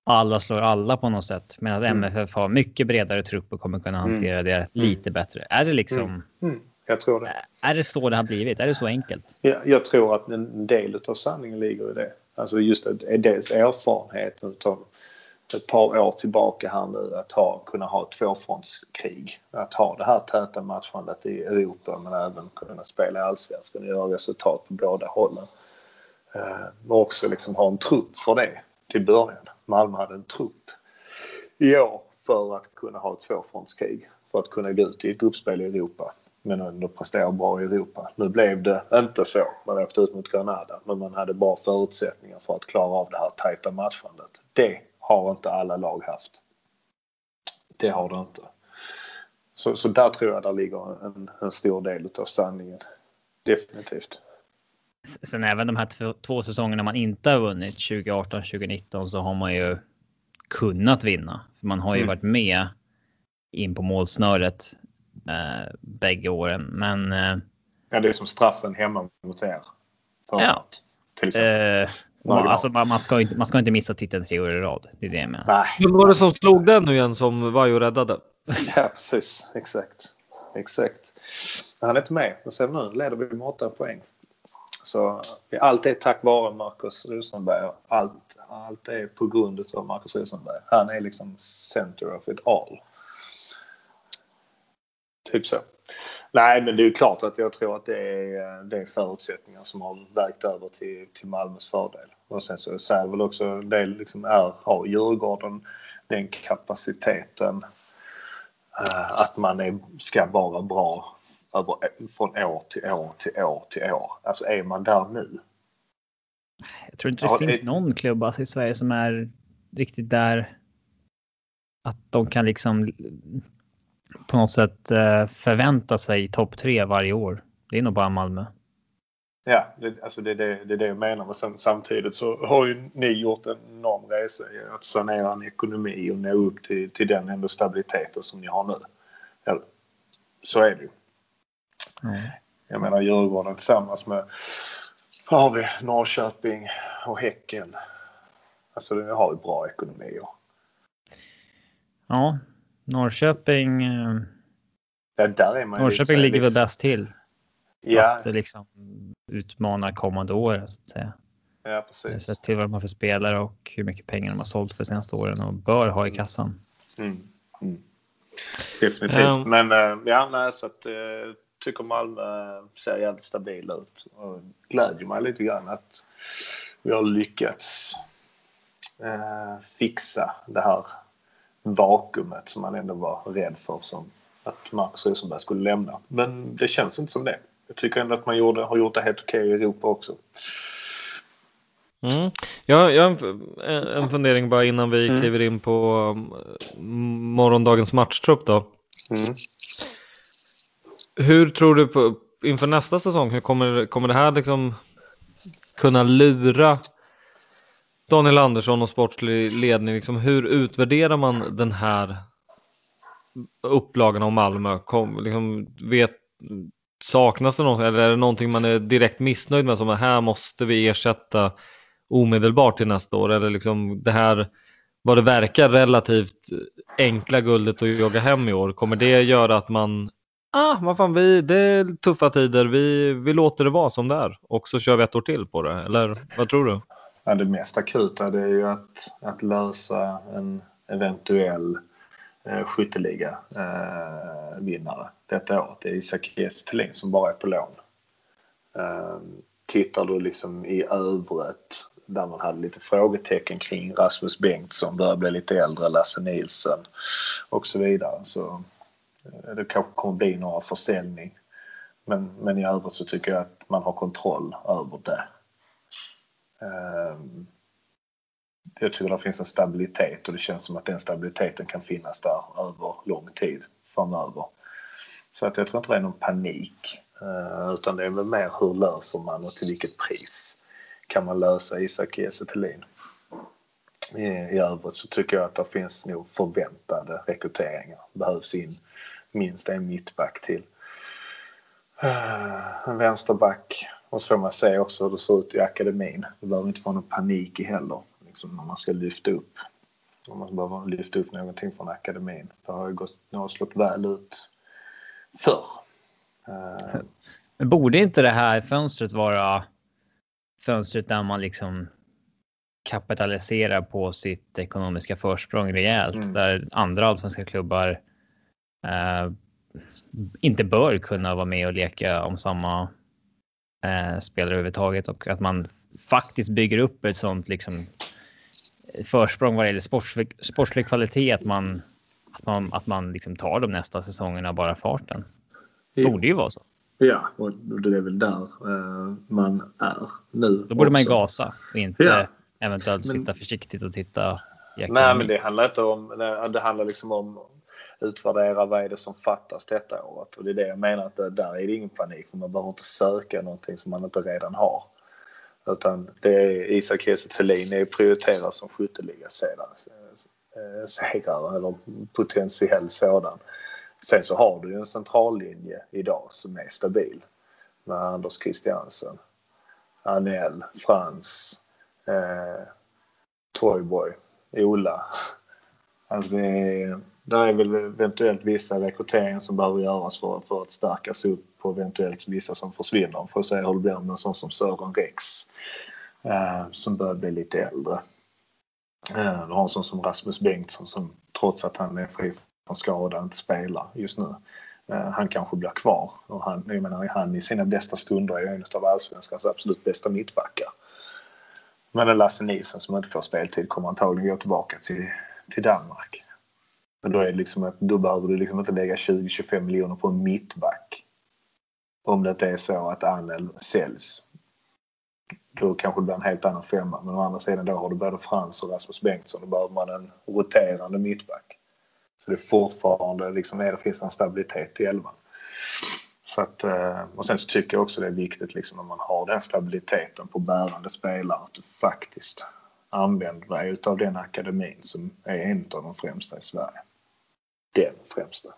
alla slår alla på något sätt. Men att Mm. MFF har mycket bredare trupp och kommer kunna hantera det lite bättre. Är det liksom, mm, jag tror det. är det så det har blivit? Är det så enkelt? Jag, jag tror att en del av sanningen ligger i det. Alltså just att dels erfarenheten av ett par år tillbaka här nu att ha, kunna ha ett tvåfrontskrig. Att ha det här täta matchandet i Europa men även kunna spela i allsvenskan och göra resultat på båda hållen. Eh, och också liksom ha en trupp för det till början. Malmö hade en trupp i år för att kunna ha ett tvåfrontskrig. För att kunna gå ut i ett gruppspel i Europa men ändå prestera bra i Europa. Nu blev det inte så. Man åkte ut mot Granada men man hade bra förutsättningar för att klara av det här tajta matchandet. Det har inte alla lag haft. Det har det inte. Så, så där tror jag där ligger en, en stor del av sanningen. Definitivt. Sen även de här två, två säsongerna man inte har vunnit 2018, 2019 så har man ju kunnat vinna. För man har ju mm. varit med in på målsnöret eh, bägge åren. Men. Eh, ja, det är som straffen hemma mot er. ja. Till exempel. Eh, man, alltså, man, ska inte, man ska inte missa titeln tre år i rad. Det är det jag menar. Vem var det som slog den nu igen som Vaiho räddade? Ja, precis. Exakt. Exakt. Han är inte med. Och sen nu leder vi med åtta poäng. Så allt är tack vare Marcus Rosenberg. Allt, allt är på grund av Marcus Rosenberg. Han är liksom center of it all. Typ så. Nej, men det är klart att jag tror att det är, det är förutsättningar som har vägt över till, till Malmös fördel. Och sen så säger väl också det liksom är, har Djurgården den kapaciteten uh, att man är, ska vara bra över, från år till år till år till år. Alltså är man där nu? Jag tror inte det ja, finns det... någon klubb alltså, i Sverige som är riktigt där. Att de kan liksom på något sätt eh, förvänta sig topp tre varje år. Det är nog bara Malmö. Ja, det, alltså det, det, det är det jag menar. Men sen, samtidigt så har ju ni gjort en enorm resa i att sanera en ekonomi och nå upp till, till den ändå stabiliteten som ni har nu. Ja, så är det ju. Mm. Jag menar Djurgården tillsammans med vad har vi? Norrköping och Häcken. Alltså vi har ju bra ekonomier. Ja, Norrköping. Eh, ja, där är man Norrköping ligger väl bäst till. Ja. Att liksom utmana kommande år så att säga. Ja, precis. Sett till vad de har för spelare och hur mycket pengar de har sålt för senaste åren och bör ha i kassan. Mm. Mm. Definitivt. Um, Men uh, ja, nej, så att uh, tycker Malmö ser jävligt stabil ut. Och glädjer mig lite grann att vi har lyckats fixa det här vakuumet som man ändå var rädd för som att Marcus Rosenberg skulle lämna. Men det känns inte som det. Jag tycker ändå att man gjorde, har gjort det helt okej okay i Europa också. Mm. Ja, jag har en, en fundering bara innan vi mm. kliver in på um, morgondagens matchtrupp då. Mm. Hur tror du på, inför nästa säsong, hur kommer, kommer det här liksom kunna lura Daniel Andersson och sportslig ledning, liksom, hur utvärderar man den här upplagan av Malmö? Kom, liksom, vet, saknas det något eller är det någonting man är direkt missnöjd med som att här måste vi ersätta omedelbart till nästa år? Eller liksom det här, vad det verkar relativt enkla guldet att jaga hem i år, kommer det göra att man ah, vad fan, vi, det är tuffa tider, vi, vi låter det vara som det är och så kör vi ett år till på det, eller vad tror du? Ja, det mest akuta det är ju att, att lösa en eventuell eh, skytteliga eh, vinnare detta år. Det är Isak Thelin som bara är på lån. Eh, tittar du liksom i övrigt där man hade lite frågetecken kring Rasmus Bengtsson, börjar bli lite äldre, Lasse Nilsson och så vidare. Så eh, det kanske kommer bli några försäljning. Men, men i övrigt så tycker jag att man har kontroll över det. Ehm, jag tycker det finns en stabilitet och det känns som att den stabiliteten kan finnas där över lång tid framöver. Så att jag tror inte det är någon panik. Eh, utan det är väl mer hur löser man och till vilket pris kan man lösa Isak Kiese I, I övrigt så tycker jag att det finns nog förväntade rekryteringar. Behövs in minst en mittback till. Eh, en vänsterback och så får man se också hur det ser ut i akademin. Det behöver inte vara någon panik i heller. Liksom när man ska lyfta upp. Om man behöver lyfta upp någonting från akademin. Det har ju gått, det har slått väl ut förr. Uh, Men borde inte det här fönstret vara fönstret där man liksom kapitaliserar på sitt ekonomiska försprång rejält. Mm. Där andra allsvenska klubbar eh, inte bör kunna vara med och leka om samma eh, spelare överhuvudtaget och att man faktiskt bygger upp ett sånt liksom försprång vad det gäller sportslig, sportslig kvalitet att man att man, att man liksom tar de nästa säsongerna bara farten. Det borde ju vara så. Ja, och det är väl där uh, man är nu. Då borde också. man gasa och inte ja. eventuellt men, sitta försiktigt och titta. Nej, men det handlar inte om. Det handlar liksom om utvärdera vad är det som fattas detta året och det är det jag menar att där är det ingen panik för man behöver inte söka någonting som man inte redan har. Utan det är Isak Kiese Thelin är prioriterad som skytteligasegrare eh, eller potentiell sådan. Sen så har du ju en centrallinje idag som är stabil med Anders Christiansen, Anel, Frans, eh, Toyboy, Ola. Alltså det är, där är väl eventuellt vissa rekryteringar som behöver göras för, för att stärkas upp på eventuellt vissa som försvinner. För att se hur det blir med en sån som Sören Rex eh, som börjar bli lite äldre. Eh, du har en sån som Rasmus Bengtsson som trots att han är fri från skada inte spelar just nu. Eh, han kanske blir kvar och han, jag menar, han i sina bästa stunder är en av allsvenskans absolut bästa mittbackar. Men Lasse Nilsson som inte får speltid kommer antagligen gå tillbaka till, till Danmark. Men då, är det liksom att, då behöver du liksom inte lägga 20-25 miljoner på en mittback. Om det inte är så att Anel säljs. Då kanske det blir en helt annan femma. Men å andra sidan då har du både Frans och Rasmus Bengtsson. Då behöver man en roterande mittback. Så det är fortfarande liksom, är det finns en stabilitet i elvan. Så att, eh, och sen så tycker jag också det är viktigt liksom, när man har den stabiliteten på bärande spelare att du faktiskt använder dig utav den akademin som är en av de främsta i Sverige. Den främsta.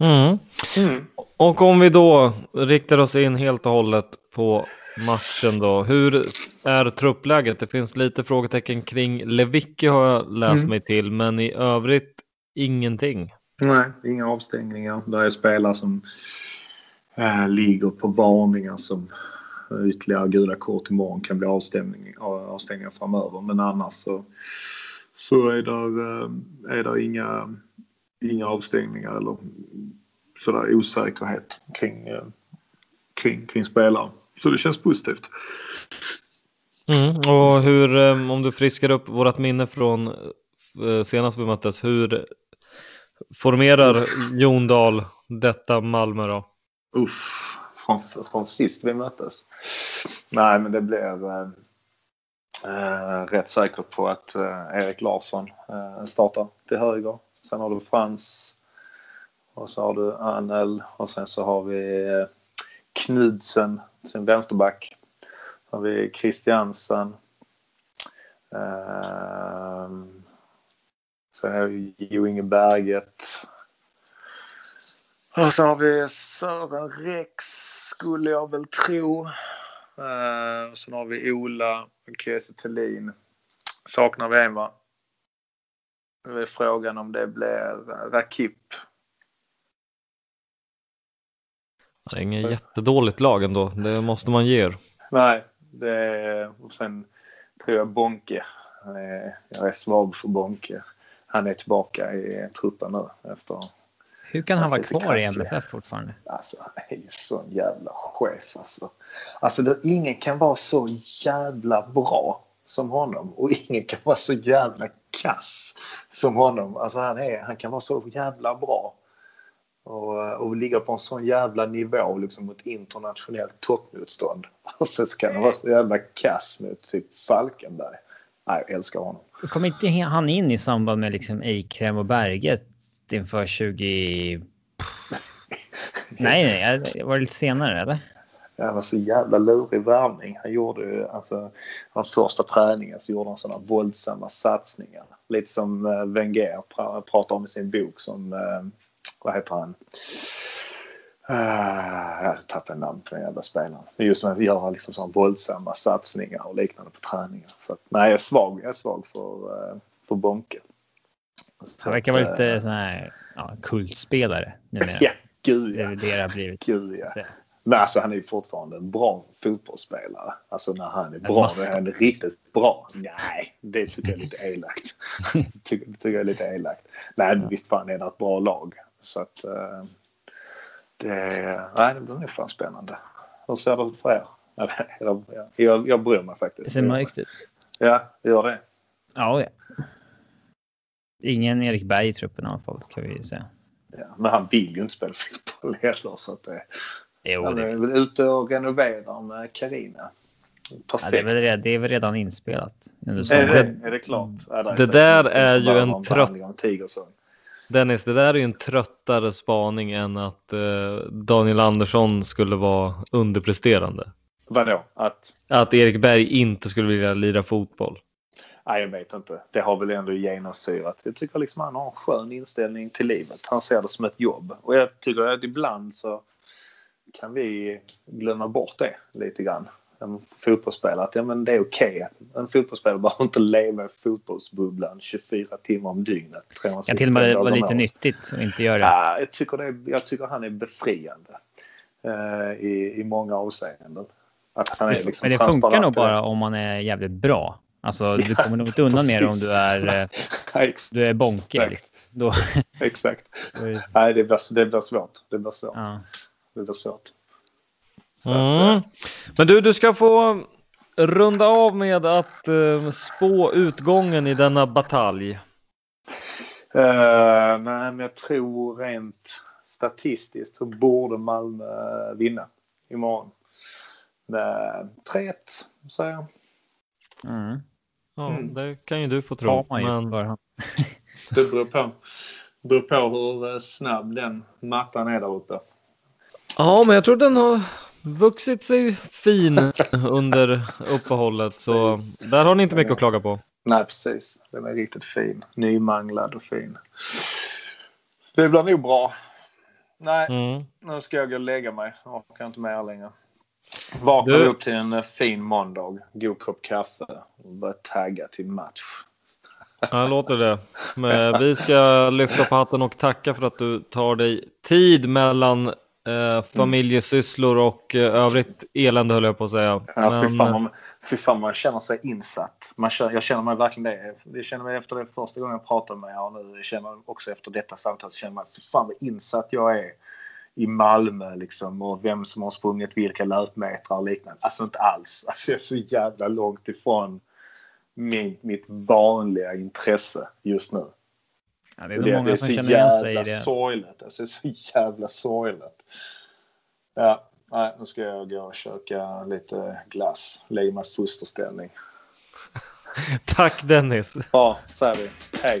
Mm. Mm. Och om vi då riktar oss in helt och hållet på matchen då. Hur är truppläget? Det finns lite frågetecken kring Levicki har jag läst mm. mig till, men i övrigt ingenting. Nej, inga avstängningar. Det är spelare som äh, ligger på varningar som ytterligare gula kort imorgon kan bli avstängning, avstängningar framöver. Men annars så, så är det, är det inga, inga avstängningar eller sådär osäkerhet kring, kring, kring spelare. Så det känns positivt. Mm, och hur, eh, om du friskar upp vårat minne från eh, senast vi möttes, hur formerar Jon Dahl detta Malmö då? Uff, från, från sist vi möttes? Nej, men det blir eh, rätt säker på att eh, Erik Larsson eh, startar till höger. Sen har du Frans och så har du Anel och sen så har vi eh, Knudsen sin vänsterback. Sen har vi Christiansen. Eh, sen har vi Jo Inge Berget. Och så har vi Sören Rex skulle jag väl tro. Uh, sen har vi Ola och Kiese Thelin. Saknar vi en va? Nu är frågan om det blir Rakip Det är inget jättedåligt lag ändå, det måste man ge er. Nej, det är, och sen tror jag Bonke. Jag är svag för Bonke. Han är tillbaka i truppen nu efter hur kan han vara kvar i MFF fortfarande? Alltså, han är ju sån jävla chef alltså. Alltså, det, ingen kan vara så jävla bra som honom och ingen kan vara så jävla kass som honom. Alltså, han, är, han kan vara så jävla bra och, och ligga på en sån jävla nivå liksom mot internationellt toppmotstånd. Och sen kan han vara så jävla kass mot typ Falkenberg. Nej, jag älskar honom. Kom inte han in i samband med liksom Eikrem och Berget inför 20... nej, nej, var det lite senare eller? Han var så jävla lurig värvning. Han gjorde ju, alltså, hans första träningen så gjorde han sådana våldsamma satsningar. Lite som uh, Wenger pratar om i sin bok som uh, vad heter han? Uh, jag tappade namn på den jävla spelaren. Just med att göra liksom sådana våldsamma satsningar och liknande på träningar. Så att, nej, jag är svag, jag är svag för, uh, för Bonke. Han verkar vara lite uh, sån här ja, kultspelare numera. ja, gud ja. Det är det det har blivit. Gud ja. Men alltså han är ju fortfarande en bra fotbollsspelare. Alltså när han är bra, då är han riktigt bra. Nej, det tycker jag är lite elakt. det tycker, det tycker jag är lite elakt. Nej, visst fan är det ett bra lag. Så att eh, det, nej, det blir nog fan spännande. Hur ser det ut för er? Ja, Jag, jag, jag bryr mig Det faktiskt. ser mörkt ut. Ja, det gör det. Ja, ja. Ingen Erik Berg i truppen i alla fall, ska vi ju säga. Ja, men han vill ju inte spela fotboll heller. Så att det, Jo, han det, är väl ute och renoverar med Carina. ja, Perfekt. det, är väl, redan- det är väl redan inspelat. Är, sommaren. det, är det klart? Ja, det säkert där är ju en trött-. Dennis, det där är ju en tröttare spaning än att eh, Daniel Andersson skulle vara underpresterande. Vadå? Att? Att Erik Berg inte skulle vilja lira fotboll. Nej, jag vet inte. Det har väl ändå genomsyrat. Jag tycker liksom han har en skön inställning till livet. Han ser det som ett jobb. Och jag tycker att ibland så kan vi glömma bort det lite grann. En fotbollsspelare, att ja, men det är okej. att En fotbollsspelare behöver inte leva i fotbollsbubblan 24 timmar om dygnet. Kan till och med 365 vara lite året. nyttigt att inte göra det. Ja, jag, tycker det jag tycker han är befriande eh, i, i många avseenden. Att han är liksom Men det funkar transparent nog bara om man är jävligt bra. Alltså, du kommer nog inte undan med det om du är, eh, du är bonker. Exakt. Liksom. Då, Exakt. Nej, det blir, det blir svårt. Det blir svårt. ja. Det blir svårt. Så att, Mm. eh, Men du, du ska få runda av med att eh, spå utgången i denna batalj. eh, nej, men jag tror rent statistiskt så borde Malmö vinna imorgon. Med 3-1, säger jag. Mm. Ja, Mm. det kan ju du få tro. Men... Det beror på, beror på hur eh, snabb den mattan är där uppe. Ja, men jag tror den har vuxit sig fin under uppehållet. Så där har ni inte mycket att klaga på. Nej, precis. Den är riktigt fin. Nymanglad och fin. Det blir nog bra. Nej, Mm. nu ska jag gå och lägga mig. Jag orkar inte mer längre. Vakna Du- upp till en eh, fin måndag. God kopp kaffe och börja tagga till match. Ja, låter det. Men vi ska lyfta på hatten och tacka för att du tar dig tid mellan eh, familjesysslor och eh, övrigt elände höll jag på att säga. Ja, fy, Men, fan, man, fy fan, man känner sig insatt. Man känner, jag känner mig verkligen det. Jag känner mig efter det första gången jag pratade med er och nu jag känner jag också efter detta samtal så känner man fy fan vad insatt jag är i Malmö liksom och vem som har sprungit vilka löpmetrar och liknande. Alltså inte alls. Alltså jag är så jävla långt ifrån min, mitt vanliga intresse just nu. Ja, det är nog många som känner igen sig i jävla det. sorgligt. Alltså, det är så jävla sorgligt. Ja, nej, nu ska jag gå och köka lite glass. Lägga mig i fosterställning. tack Dennis. Ja, säger vi. Hej.